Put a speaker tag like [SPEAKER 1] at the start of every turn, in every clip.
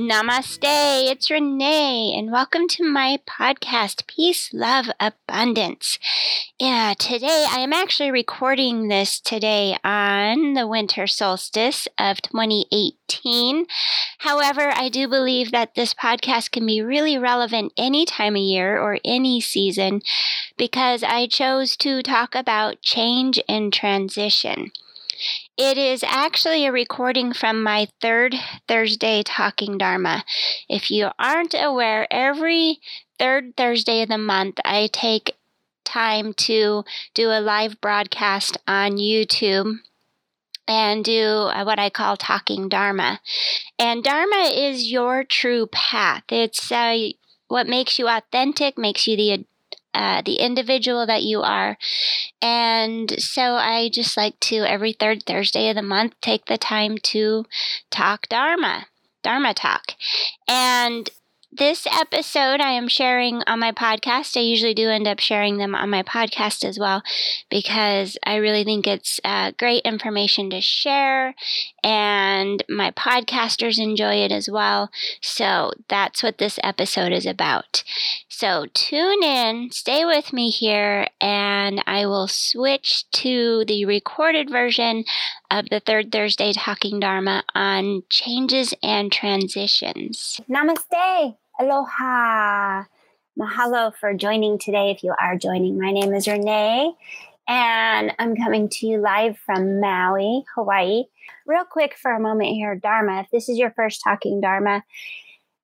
[SPEAKER 1] Namaste, it's Renee, and welcome to my podcast, Peace, Love, Abundance. Yeah, today I am actually recording this today on the winter solstice of 2018. However, I do believe that this podcast can be really relevant any time of year or any season because I chose to talk about change and transition. It is actually a recording from my third Thursday Talking Dharma. If you aren't aware, every third Thursday of the month, I take time to do a live broadcast on YouTube and do uh, what I call talking Dharma. And Dharma is your true path. It's uh, what makes you authentic, makes you the uh, the individual that you are. And so I just like to, every third Thursday of the month, take the time to talk Dharma, Dharma talk. And this episode I am sharing on my podcast. I usually do end up sharing them on my podcast as well because I really think it's uh, great information to share and my podcasters enjoy it as well. So that's what this episode is about. So tune in, stay with me here, and I will switch to the recorded version of the third Thursday Talking Dharma on changes and transitions. Namaste. Aloha. Mahalo for joining today if you are joining. My name is Renee and I'm coming to you live from Maui, Hawaii. Real quick for a moment here, Dharma. If this is your first talking Dharma,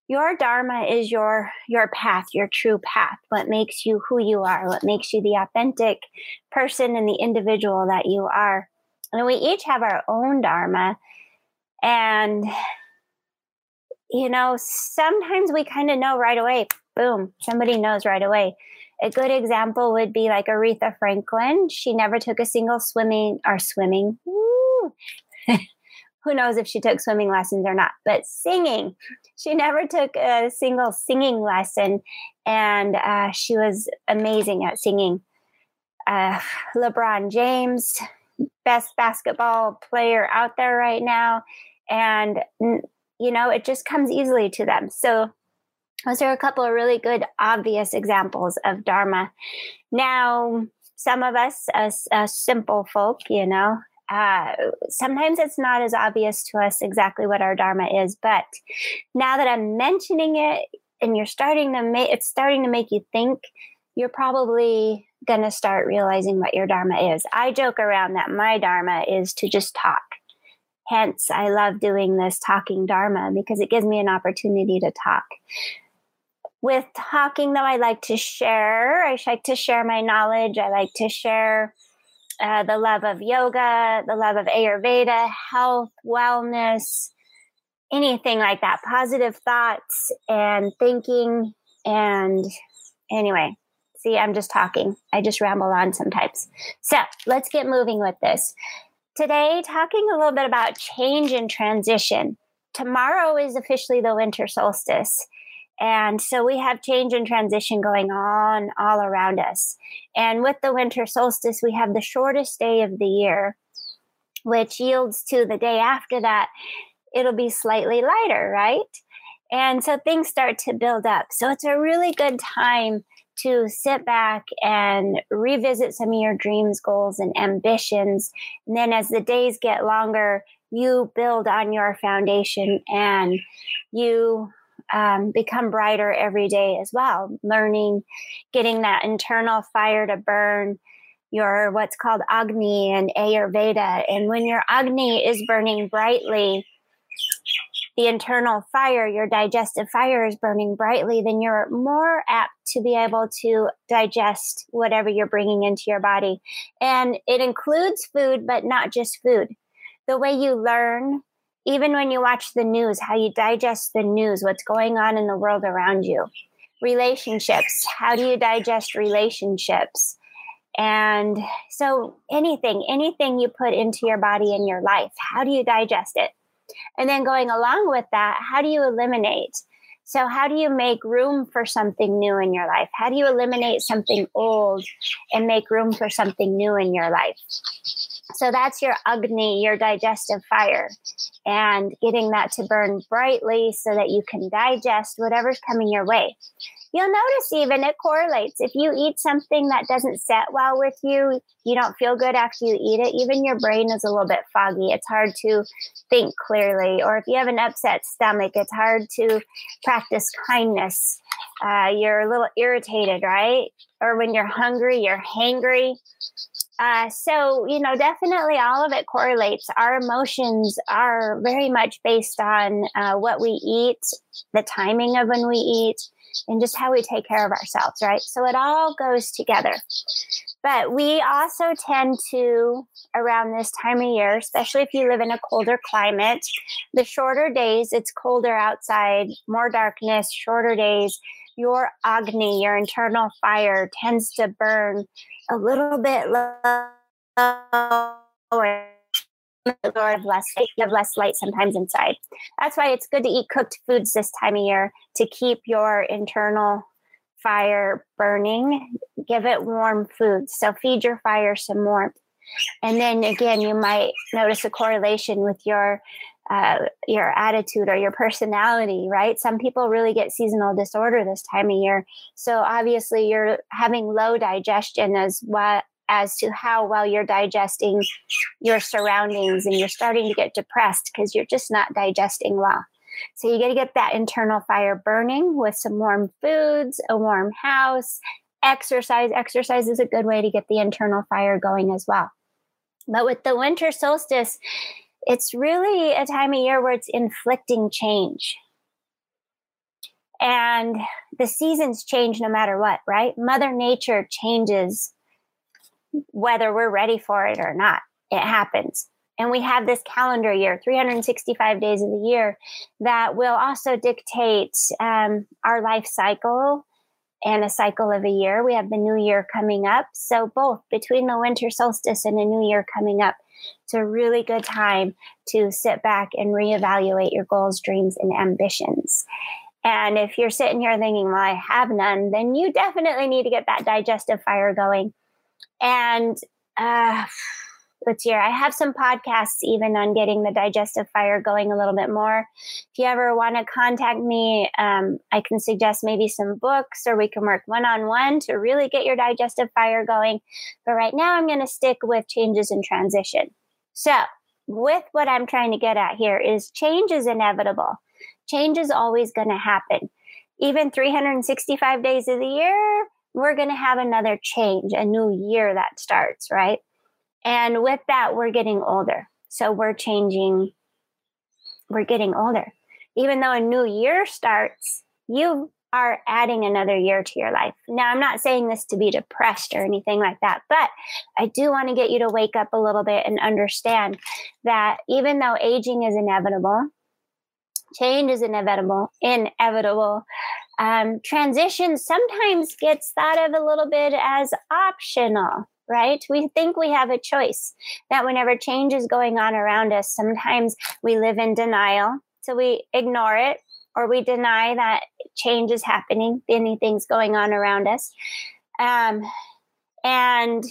[SPEAKER 1] your dharma is your your path your true path what makes you who you are what makes you the authentic person and the individual that you are and we each have our own dharma and you know, sometimes we kind of know right away. Boom, somebody knows right away. A good example would be like Aretha Franklin. She never took a single swimming or swimming. Who knows if she took swimming lessons or not, but singing. She never took a single singing lesson, and uh, she was amazing at singing. Uh, LeBron James, best basketball player out there right now, and you know, it just comes easily to them. So those are a couple of really good, obvious examples of Dharma. Now, some of us, as, as simple folk, you know, uh, sometimes it's not as obvious to us exactly what our Dharma is. But now that I'm mentioning it, and you're starting to make it's starting to make you think, you're probably going to start realizing what your Dharma is. I joke around that my Dharma is to just talk Hence, I love doing this talking Dharma because it gives me an opportunity to talk. With talking, though, I like to share. I like to share my knowledge. I like to share uh, the love of yoga, the love of Ayurveda, health, wellness, anything like that, positive thoughts and thinking. And anyway, see, I'm just talking. I just ramble on sometimes. So let's get moving with this. Today, talking a little bit about change and transition. Tomorrow is officially the winter solstice. And so we have change and transition going on all around us. And with the winter solstice, we have the shortest day of the year, which yields to the day after that, it'll be slightly lighter, right? And so things start to build up. So it's a really good time to sit back and revisit some of your dreams, goals, and ambitions. And then as the days get longer, you build on your foundation and you um, become brighter every day as well. Learning, getting that internal fire to burn your what's called Agni and Ayurveda. And when your Agni is burning brightly, the internal fire, your digestive fire is burning brightly, then you're more apt to be able to digest whatever you're bringing into your body. And it includes food, but not just food. The way you learn, even when you watch the news, how you digest the news, what's going on in the world around you. Relationships, how do you digest relationships? And so anything, anything you put into your body in your life, how do you digest it? And then going along with that, how do you eliminate? So, how do you make room for something new in your life? How do you eliminate something old and make room for something new in your life? So that's your Agni, your digestive fire, and getting that to burn brightly so that you can digest whatever's coming your way. You'll notice even it correlates. If you eat something that doesn't set well with you, you don't feel good after you eat it, even your brain is a little bit foggy. It's hard to think clearly. Or if you have an upset stomach, it's hard to practice kindness. Uh, you're a little irritated, right? Or when you're hungry, you're hangry. Uh, so, you know, definitely all of it correlates. Our emotions are very much based on uh, what we eat, the timing of when we eat, and just how we take care of ourselves, right? So it all goes together. But we also tend to, around this time of year, especially if you live in a colder climate, the shorter days, it's colder outside, more darkness, shorter days, your Agni, your internal fire, tends to burn a little bit lower of less you have less light sometimes inside. That's why it's good to eat cooked foods this time of year to keep your internal fire burning. Give it warm foods. So feed your fire some warmth. And then again, you might notice a correlation with your uh, your attitude or your personality, right? Some people really get seasonal disorder this time of year. So obviously, you're having low digestion as what as to how well you're digesting your surroundings, and you're starting to get depressed because you're just not digesting well. So you got to get that internal fire burning with some warm foods, a warm house, exercise. Exercise is a good way to get the internal fire going as well. But with the winter solstice, it's really a time of year where it's inflicting change. And the seasons change no matter what, right? Mother Nature changes whether we're ready for it or not. It happens. And we have this calendar year, 365 days of the year, that will also dictate um, our life cycle and a cycle of a year. We have the new year coming up. So, both between the winter solstice and a new year coming up, it's a really good time to sit back and reevaluate your goals, dreams, and ambitions. And if you're sitting here thinking, well, I have none, then you definitely need to get that digestive fire going. And uh, let's hear, I have some podcasts even on getting the digestive fire going a little bit more. If you ever want to contact me, um, I can suggest maybe some books or we can work one on one to really get your digestive fire going. But right now, I'm going to stick with changes in transition. So, with what I'm trying to get at here is change is inevitable. Change is always going to happen. Even 365 days of the year, we're going to have another change, a new year that starts, right? And with that, we're getting older. So we're changing, we're getting older. Even though a new year starts, you are adding another year to your life. Now, I'm not saying this to be depressed or anything like that, but I do want to get you to wake up a little bit and understand that even though aging is inevitable, change is inevitable, inevitable. Um, transition sometimes gets thought of a little bit as optional right? We think we have a choice that whenever change is going on around us, sometimes we live in denial. So we ignore it or we deny that change is happening, anything's going on around us. Um, and,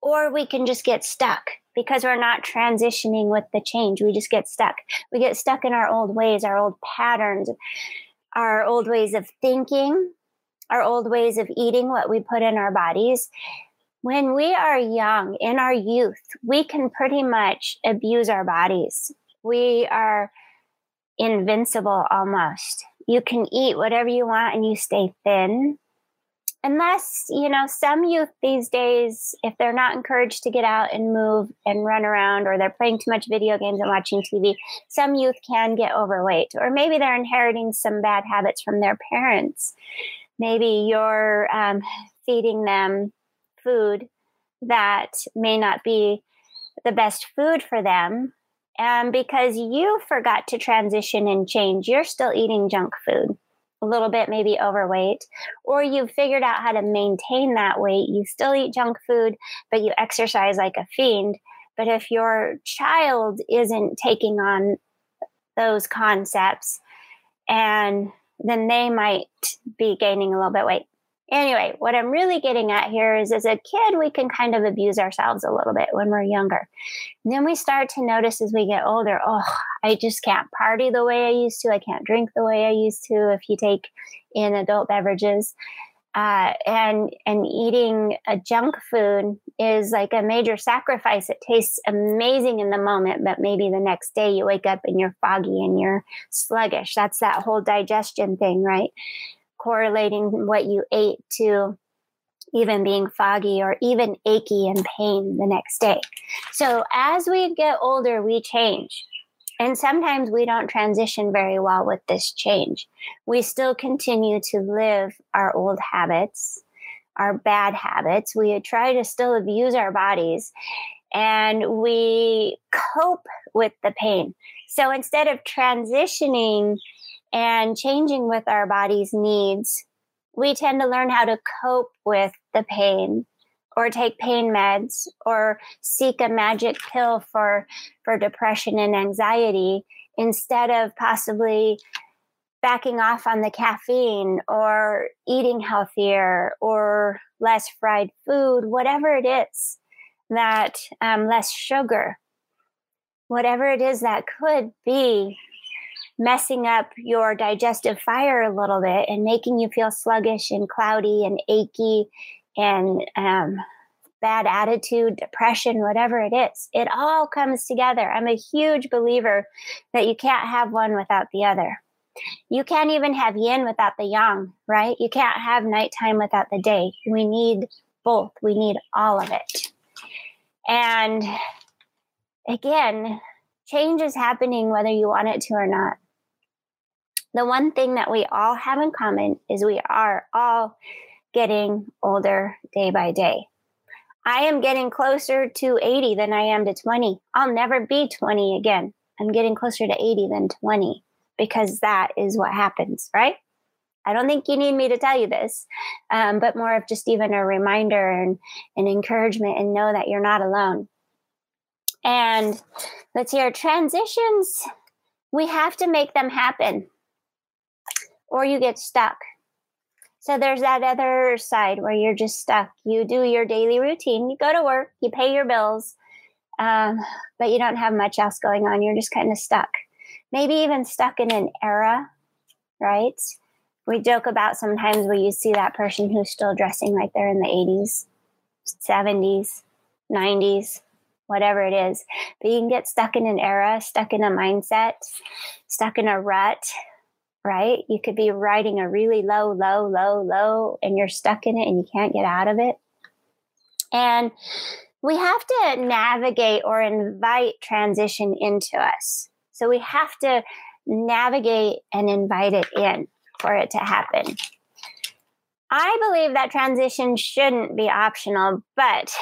[SPEAKER 1] or we can just get stuck because we're not transitioning with the change. We just get stuck. We get stuck in our old ways, our old patterns, our old ways of thinking, our old ways of eating what we put in our bodies when we are young, in our youth, we can pretty much abuse our bodies. We are invincible almost. You can eat whatever you want and you stay thin. Unless, you know, some youth these days, if they're not encouraged to get out and move and run around, or they're playing too much video games and watching TV, some youth can get overweight, or maybe they're inheriting some bad habits from their parents. Maybe you're um, feeding them food that may not be the best food for them. And because you forgot to transition and change, you're still eating junk food, a little bit maybe overweight, or you've figured out how to maintain that weight. You still eat junk food, but you exercise like a fiend. But if your child isn't taking on those concepts, and then they might be gaining a little bit weight. Anyway, what I'm really getting at here is as a kid, we can kind of abuse ourselves a little bit when we're younger. And then we start to notice as we get older, oh, I just can't party the way I used to. I can't drink the way I used to if you take in adult beverages. Uh, and and eating a junk food is like a major sacrifice. It tastes amazing in the moment, but maybe the next day you wake up and you're foggy and you're sluggish. That's that whole digestion thing, right? Correlating what you ate to even being foggy or even achy and pain the next day. So as we get older, we change. And sometimes we don't transition very well with this change. We still continue to live our old habits, our bad habits. We try to still abuse our bodies and we cope with the pain. So instead of transitioning and changing with our body's needs, we tend to learn how to cope with the pain or take pain meds or seek a magic pill for for depression and anxiety instead of possibly backing off on the caffeine or eating healthier or less fried food whatever it is that um, less sugar whatever it is that could be messing up your digestive fire a little bit and making you feel sluggish and cloudy and achy and um, bad attitude, depression, whatever it is. It all comes together. I'm a huge believer that you can't have one without the other. You can't even have yin without the yang, right? You can't have nighttime without the day. We need both, we need all of it. And again, change is happening whether you want it to or not the one thing that we all have in common is we are all getting older day by day. I am getting closer to 80 than I am to 20. I'll never be 20 again. I'm getting closer to 80 than 20 because that is what happens, right? I don't think you need me to tell you this, um, but more of just even a reminder and an encouragement and know that you're not alone. And let's hear transitions. We have to make them happen or you get stuck. So there's that other side where you're just stuck. You do your daily routine, you go to work, you pay your bills, um, but you don't have much else going on. You're just kind of stuck. Maybe even stuck in an era, right? We joke about sometimes where you see that person who's still dressing like they're in the 80s, 70s, 90s, whatever it is. But you can get stuck in an era, stuck in a mindset, stuck in a rut right? You could be riding a really low, low, low, low, and you're stuck in it and you can't get out of it. And we have to navigate or invite transition into us. So we have to navigate and invite it in for it to happen. I believe that transition shouldn't be optional, but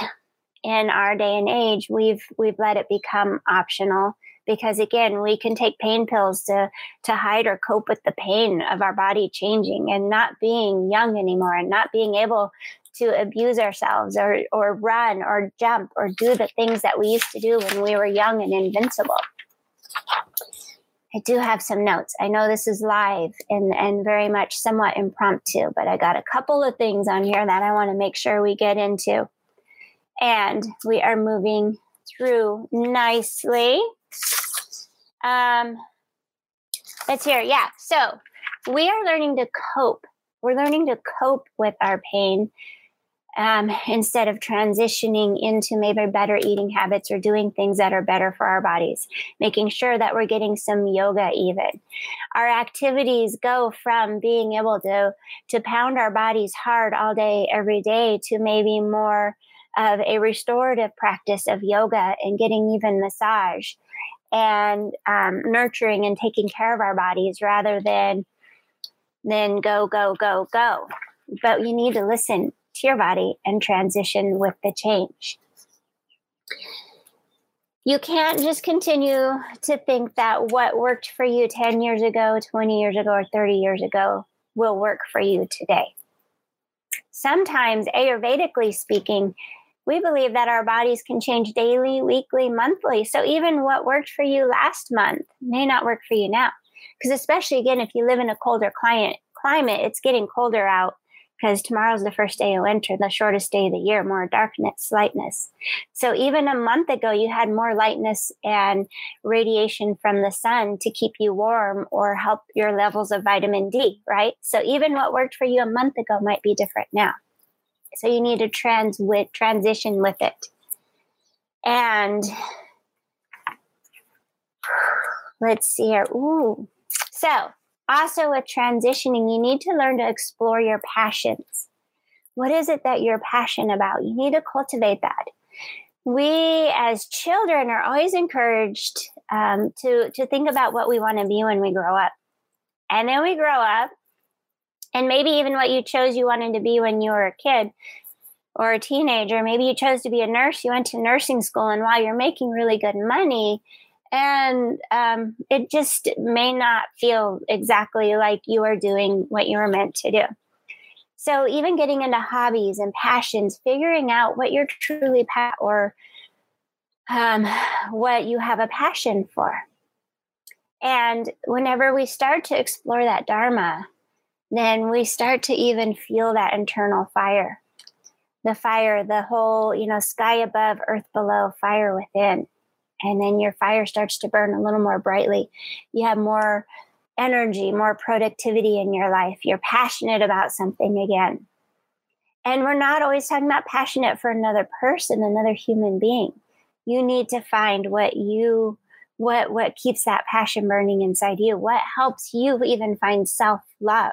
[SPEAKER 1] in our day and age, we've we've let it become optional because again we can take pain pills to to hide or cope with the pain of our body changing and not being young anymore and not being able to abuse ourselves or or run or jump or do the things that we used to do when we were young and invincible I do have some notes. I know this is live and, and very much somewhat impromptu, but I got a couple of things on here that I want to make sure we get into. And we are moving through nicely. Um, let's hear. Yeah. So we are learning to cope. We're learning to cope with our pain um, instead of transitioning into maybe better eating habits or doing things that are better for our bodies, making sure that we're getting some yoga even. Our activities go from being able to, to pound our bodies hard all day, every day, to maybe more of a restorative practice of yoga and getting even massage and um, nurturing and taking care of our bodies rather than then go go go go. But you need to listen to your body and transition with the change. You can't just continue to think that what worked for you 10 years ago 20 years ago or 30 years ago will work for you today. Sometimes ayurvedically speaking we believe that our bodies can change daily, weekly, monthly. So even what worked for you last month may not work for you now. Because especially again, if you live in a colder climate, climate, it's getting colder out because tomorrow's the first day of winter, the shortest day of the year, more darkness, lightness. So even a month ago, you had more lightness and radiation from the sun to keep you warm or help your levels of vitamin D, right? So even what worked for you a month ago might be different now. So you need to trans with transition with it. And let's see here. Ooh. So also with transitioning, you need to learn to explore your passions. What is it that you're passionate about? You need to cultivate that. We as children are always encouraged um, to, to think about what we want to be when we grow up. And then we grow up, and maybe even what you chose you wanted to be when you were a kid or a teenager. Maybe you chose to be a nurse, you went to nursing school, and while you're making really good money, and um, it just may not feel exactly like you are doing what you were meant to do. So, even getting into hobbies and passions, figuring out what you're truly pa- or um, what you have a passion for. And whenever we start to explore that Dharma, then we start to even feel that internal fire the fire, the whole, you know, sky above, earth below, fire within and then your fire starts to burn a little more brightly. You have more energy, more productivity in your life. You're passionate about something again. And we're not always talking about passionate for another person, another human being. You need to find what you what what keeps that passion burning inside you. What helps you even find self-love,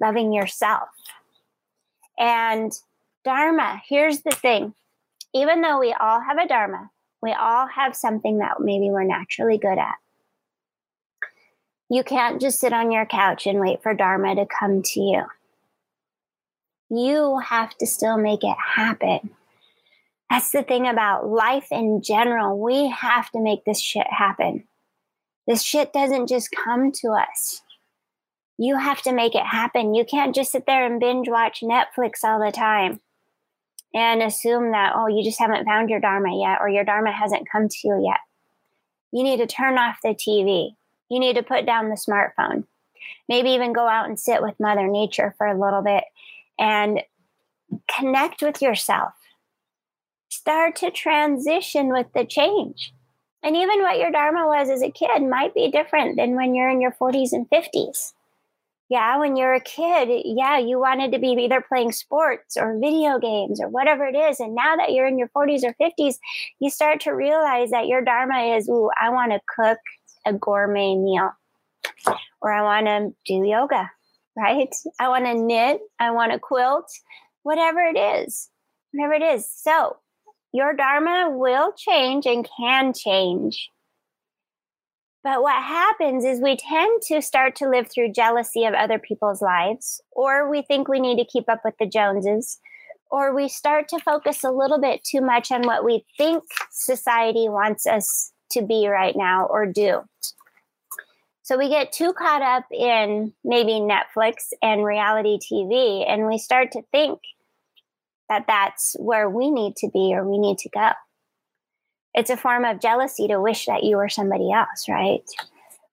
[SPEAKER 1] loving yourself. And dharma, here's the thing. Even though we all have a dharma, we all have something that maybe we're naturally good at. You can't just sit on your couch and wait for Dharma to come to you. You have to still make it happen. That's the thing about life in general. We have to make this shit happen. This shit doesn't just come to us. You have to make it happen. You can't just sit there and binge watch Netflix all the time and assume that, oh, you just haven't found your Dharma yet, or your Dharma hasn't come to you yet. You need to turn off the TV. You need to put down the smartphone. Maybe even go out and sit with Mother Nature for a little bit and connect with yourself. Start to transition with the change. And even what your Dharma was as a kid might be different than when you're in your 40s and 50s yeah, when you're a kid, yeah, you wanted to be either playing sports or video games or whatever it is. And now that you're in your 40s or 50s, you start to realize that your Dharma is, ooh, I want to cook a gourmet meal or I want to do yoga, right? I want to knit, I want to quilt, whatever it is, whatever it is. So your Dharma will change and can change but what happens is we tend to start to live through jealousy of other people's lives, or we think we need to keep up with the Joneses, or we start to focus a little bit too much on what we think society wants us to be right now or do. So we get too caught up in maybe Netflix and reality TV, and we start to think that that's where we need to be or we need to go it's a form of jealousy to wish that you were somebody else, right?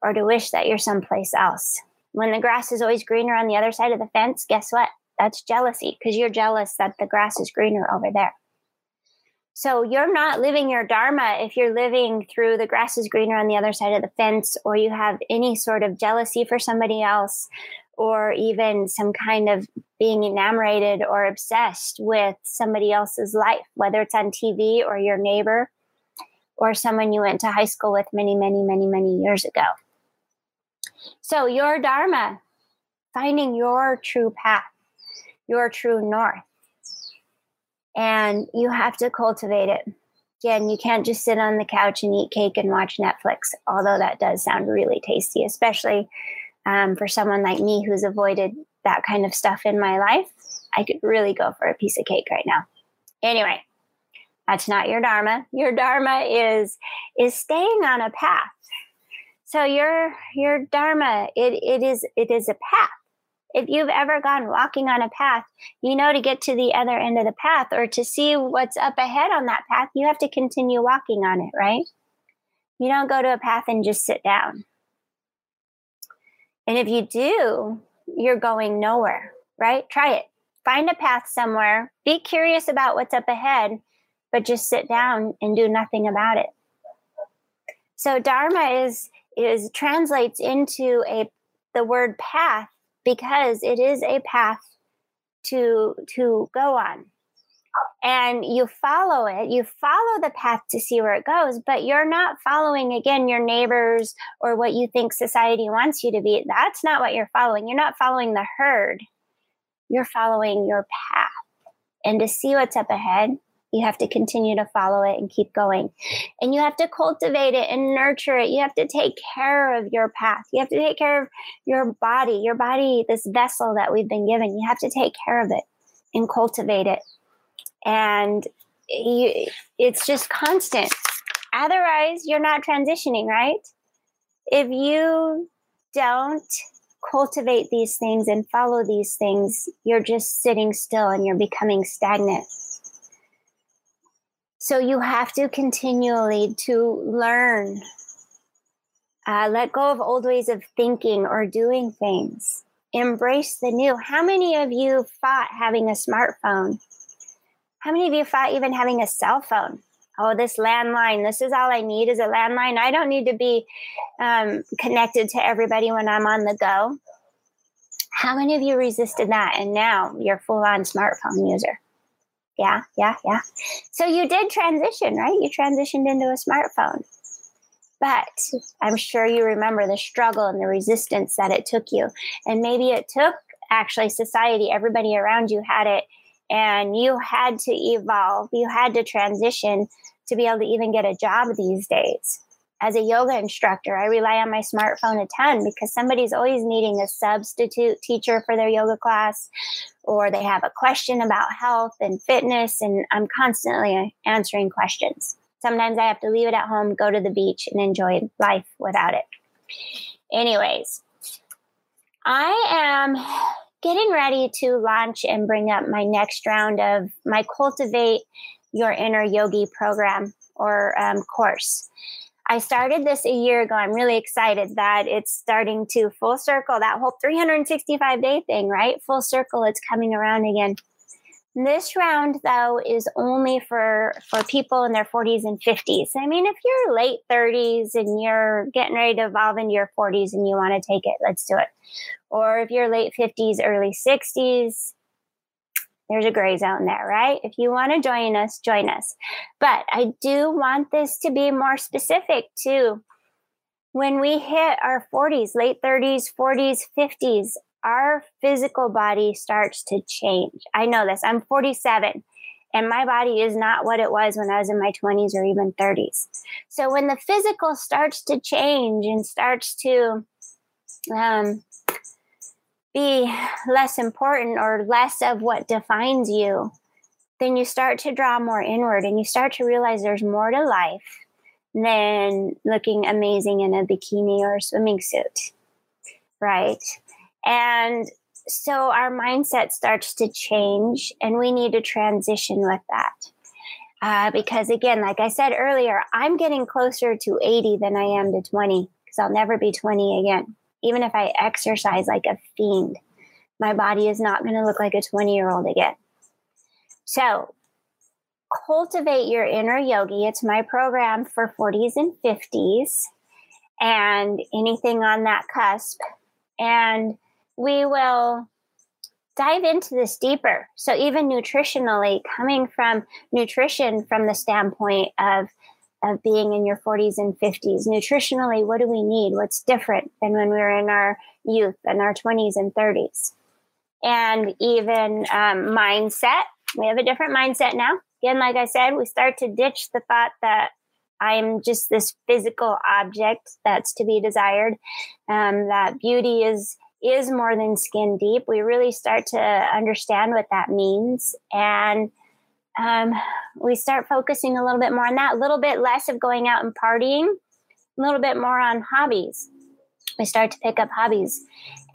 [SPEAKER 1] Or to wish that you're someplace else. When the grass is always greener on the other side of the fence, guess what? That's jealousy because you're jealous that the grass is greener over there. So you're not living your dharma if you're living through the grass is greener on the other side of the fence, or you have any sort of jealousy for somebody else, or even some kind of being enamored or obsessed with somebody else's life, whether it's on TV or your neighbor or someone you went to high school with many, many, many, many years ago. So, your Dharma, finding your true path, your true north. And you have to cultivate it. Again, you can't just sit on the couch and eat cake and watch Netflix, although that does sound really tasty, especially um, for someone like me who's avoided that kind of stuff in my life. I could really go for a piece of cake right now. Anyway, that's not your dharma. Your dharma is is staying on a path. So your your dharma it, it is it is a path. If you've ever gone walking on a path, you know to get to the other end of the path or to see what's up ahead on that path, you have to continue walking on it, right? You don't go to a path and just sit down. And if you do, you're going nowhere, right? Try it. find a path somewhere, be curious about what's up ahead, but just sit down and do nothing about it. So dharma is is translates into a the word path because it is a path to to go on. And you follow it. You follow the path to see where it goes but you're not following again your neighbors or what you think society wants you to be. That's not what you're following. You're not following the herd. You're following your path. And to see what's up ahead you have to continue to follow it and keep going. And you have to cultivate it and nurture it. You have to take care of your path. You have to take care of your body, your body, this vessel that we've been given. You have to take care of it and cultivate it. And you, it's just constant. Otherwise, you're not transitioning, right? If you don't cultivate these things and follow these things, you're just sitting still and you're becoming stagnant. So you have to continually to learn, uh, let go of old ways of thinking or doing things, embrace the new. How many of you fought having a smartphone? How many of you fought even having a cell phone? Oh, this landline. This is all I need is a landline. I don't need to be um, connected to everybody when I'm on the go. How many of you resisted that? And now you're full on smartphone user yeah, yeah, yeah. So you did transition, right? You transitioned into a smartphone. But I'm sure you remember the struggle and the resistance that it took you. And maybe it took actually society, everybody around you had it, and you had to evolve, you had to transition to be able to even get a job these days as a yoga instructor, I rely on my smartphone a ton because somebody's always needing a substitute teacher for their yoga class, or they have a question about health and fitness, and I'm constantly answering questions. Sometimes I have to leave it at home, go to the beach, and enjoy life without it. Anyways, I am getting ready to launch and bring up my next round of my Cultivate Your Inner Yogi program or um, course. I started this a year ago. I'm really excited that it's starting to full circle that whole 365 day thing, right? Full circle, it's coming around again. This round though is only for for people in their 40s and 50s. I mean, if you're late 30s and you're getting ready to evolve into your 40s and you want to take it, let's do it. Or if you're late 50s, early 60s, there's a gray zone there, right? If you want to join us, join us. But I do want this to be more specific too. When we hit our 40s, late 30s, 40s, 50s, our physical body starts to change. I know this. I'm 47 and my body is not what it was when I was in my 20s or even 30s. So when the physical starts to change and starts to um, be less important or less of what defines you, then you start to draw more inward and you start to realize there's more to life than looking amazing in a bikini or a swimming suit. Right. And so our mindset starts to change and we need to transition with that. Uh, because again, like I said earlier, I'm getting closer to 80 than I am to 20 because I'll never be 20 again even if I exercise like a fiend, my body is not going to look like a 20 year old again. So, cultivate your inner yogi. It's my program for 40s and 50s and anything on that cusp. And we will dive into this deeper. So, even nutritionally, coming from nutrition from the standpoint of of being in your 40s and 50s. Nutritionally, what do we need? What's different than when we were in our youth and our 20s and 30s? And even um, mindset. We have a different mindset now. Again, like I said, we start to ditch the thought that I'm just this physical object that's to be desired. Um, that beauty is is more than skin deep. We really start to understand what that means and um, we start focusing a little bit more on that, a little bit less of going out and partying, a little bit more on hobbies. We start to pick up hobbies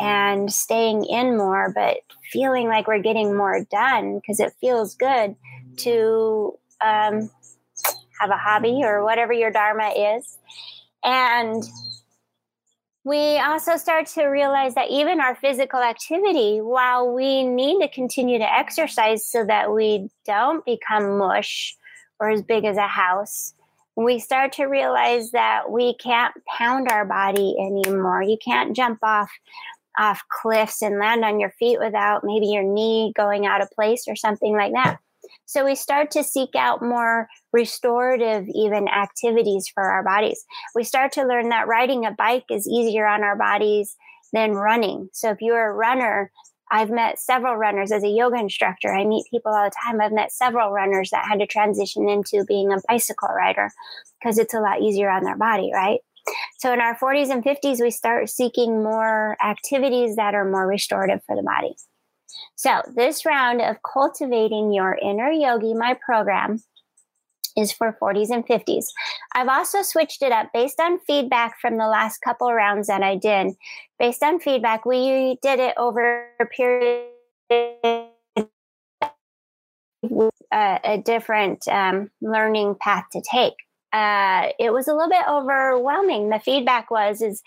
[SPEAKER 1] and staying in more, but feeling like we're getting more done because it feels good to um, have a hobby or whatever your dharma is. And we also start to realize that even our physical activity, while we need to continue to exercise so that we don't become mush or as big as a house, we start to realize that we can't pound our body anymore. You can't jump off off cliffs and land on your feet without maybe your knee going out of place or something like that. So we start to seek out more restorative, even activities for our bodies. We start to learn that riding a bike is easier on our bodies than running. So if you're a runner, I've met several runners as a yoga instructor. I meet people all the time. I've met several runners that had to transition into being a bicycle rider because it's a lot easier on their body, right? So in our 40s and 50s, we start seeking more activities that are more restorative for the body. So, this round of cultivating your inner yogi, my program, is for 40s and 50s. I've also switched it up based on feedback from the last couple rounds that I did. Based on feedback, we did it over a period with a, a different um, learning path to take. Uh, it was a little bit overwhelming. The feedback was is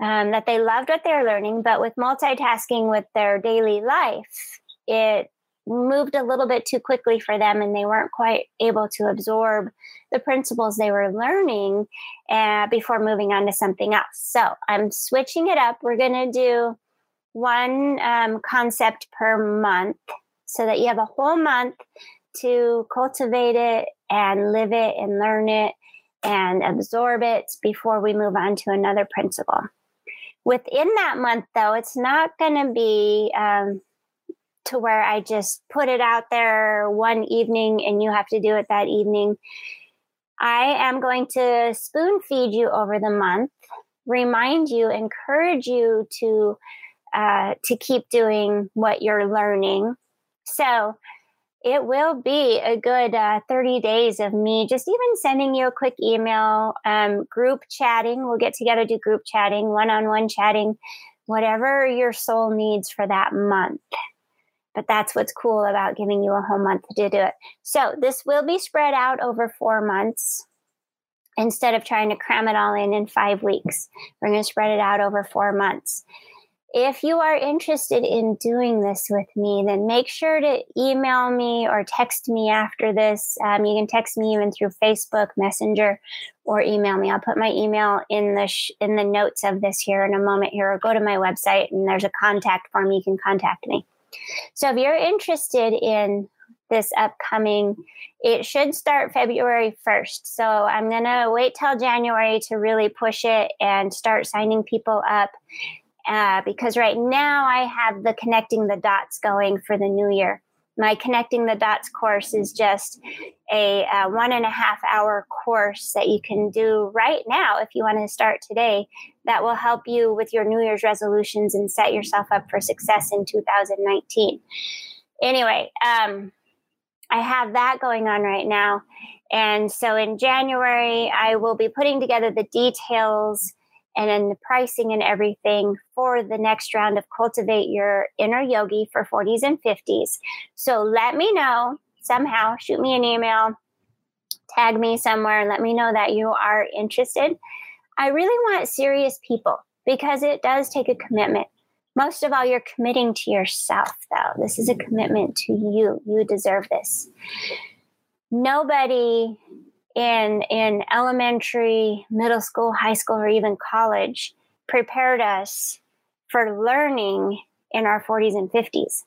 [SPEAKER 1] um, that they loved what they're learning, but with multitasking with their daily life, it moved a little bit too quickly for them, and they weren't quite able to absorb the principles they were learning uh, before moving on to something else. So I'm switching it up. We're going to do one um, concept per month so that you have a whole month to cultivate it and live it and learn it and absorb it before we move on to another principle. Within that month, though, it's not going to be um, to where I just put it out there one evening and you have to do it that evening. I am going to spoon feed you over the month, remind you, encourage you to uh, to keep doing what you're learning. So it will be a good uh, 30 days of me just even sending you a quick email, um, group chatting. We'll get together, do group chatting, one on one chatting, whatever your soul needs for that month. But that's what's cool about giving you a whole month to do it. So this will be spread out over four months instead of trying to cram it all in in five weeks. We're going to spread it out over four months. If you are interested in doing this with me, then make sure to email me or text me after this. Um, you can text me even through Facebook Messenger or email me. I'll put my email in the sh- in the notes of this here in a moment here, or go to my website and there's a contact form. You can contact me. So if you're interested in this upcoming, it should start February 1st. So I'm going to wait till January to really push it and start signing people up uh, because right now I have the connecting the dots going for the new year. My connecting the dots course is just a, a one and a half hour course that you can do right now if you want to start today. That will help you with your New Year's resolutions and set yourself up for success in 2019. Anyway, um, I have that going on right now. And so in January, I will be putting together the details and then the pricing and everything for the next round of Cultivate Your Inner Yogi for 40s and 50s. So let me know somehow, shoot me an email, tag me somewhere, and let me know that you are interested. I really want serious people because it does take a commitment. Most of all, you're committing to yourself, though. This is a commitment to you. You deserve this. Nobody in in elementary, middle school, high school, or even college prepared us for learning in our 40s and 50s.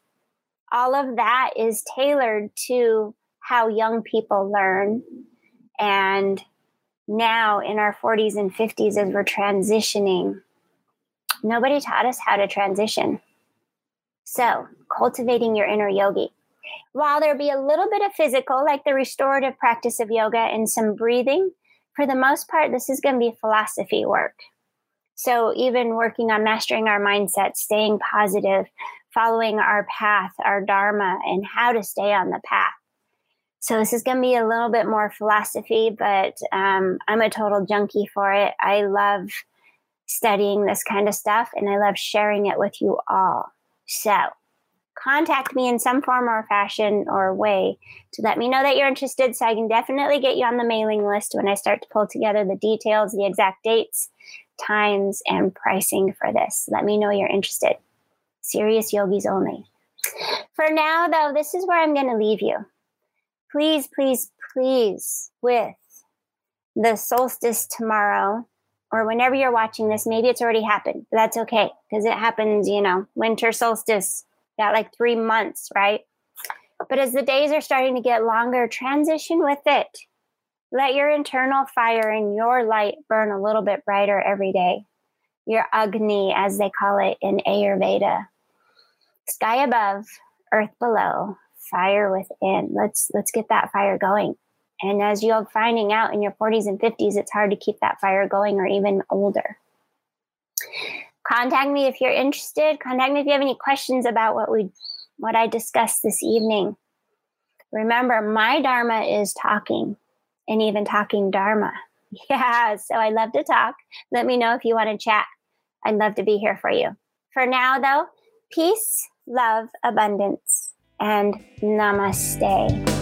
[SPEAKER 1] All of that is tailored to how young people learn. And now in our 40s and 50s, as we're transitioning, nobody taught us how to transition. So, cultivating your inner yogi. While there be a little bit of physical, like the restorative practice of yoga and some breathing, for the most part, this is going to be philosophy work. So, even working on mastering our mindset, staying positive, following our path, our dharma, and how to stay on the path. So, this is going to be a little bit more philosophy, but um, I'm a total junkie for it. I love studying this kind of stuff and I love sharing it with you all. So, contact me in some form or fashion or way to let me know that you're interested so I can definitely get you on the mailing list when I start to pull together the details, the exact dates, times and pricing for this. Let me know you're interested. Serious yogis only. For now, though, this is where I'm going to leave you. Please, please, please, with the solstice tomorrow, or whenever you're watching this, maybe it's already happened, that's okay because it happens, you know, winter solstice, got like three months, right? But as the days are starting to get longer, transition with it. Let your internal fire and your light burn a little bit brighter every day. Your Agni, as they call it in Ayurveda. Sky above, earth below, fire within. Let's let's get that fire going. And as you're finding out in your 40s and 50s, it's hard to keep that fire going or even older. Contact me if you're interested. Contact me if you have any questions about what we what I discussed this evening. Remember, my Dharma is talking and even talking Dharma. Yeah, so I love to talk. Let me know if you want to chat. I'd love to be here for you. For now, though, peace, love, abundance, and namaste.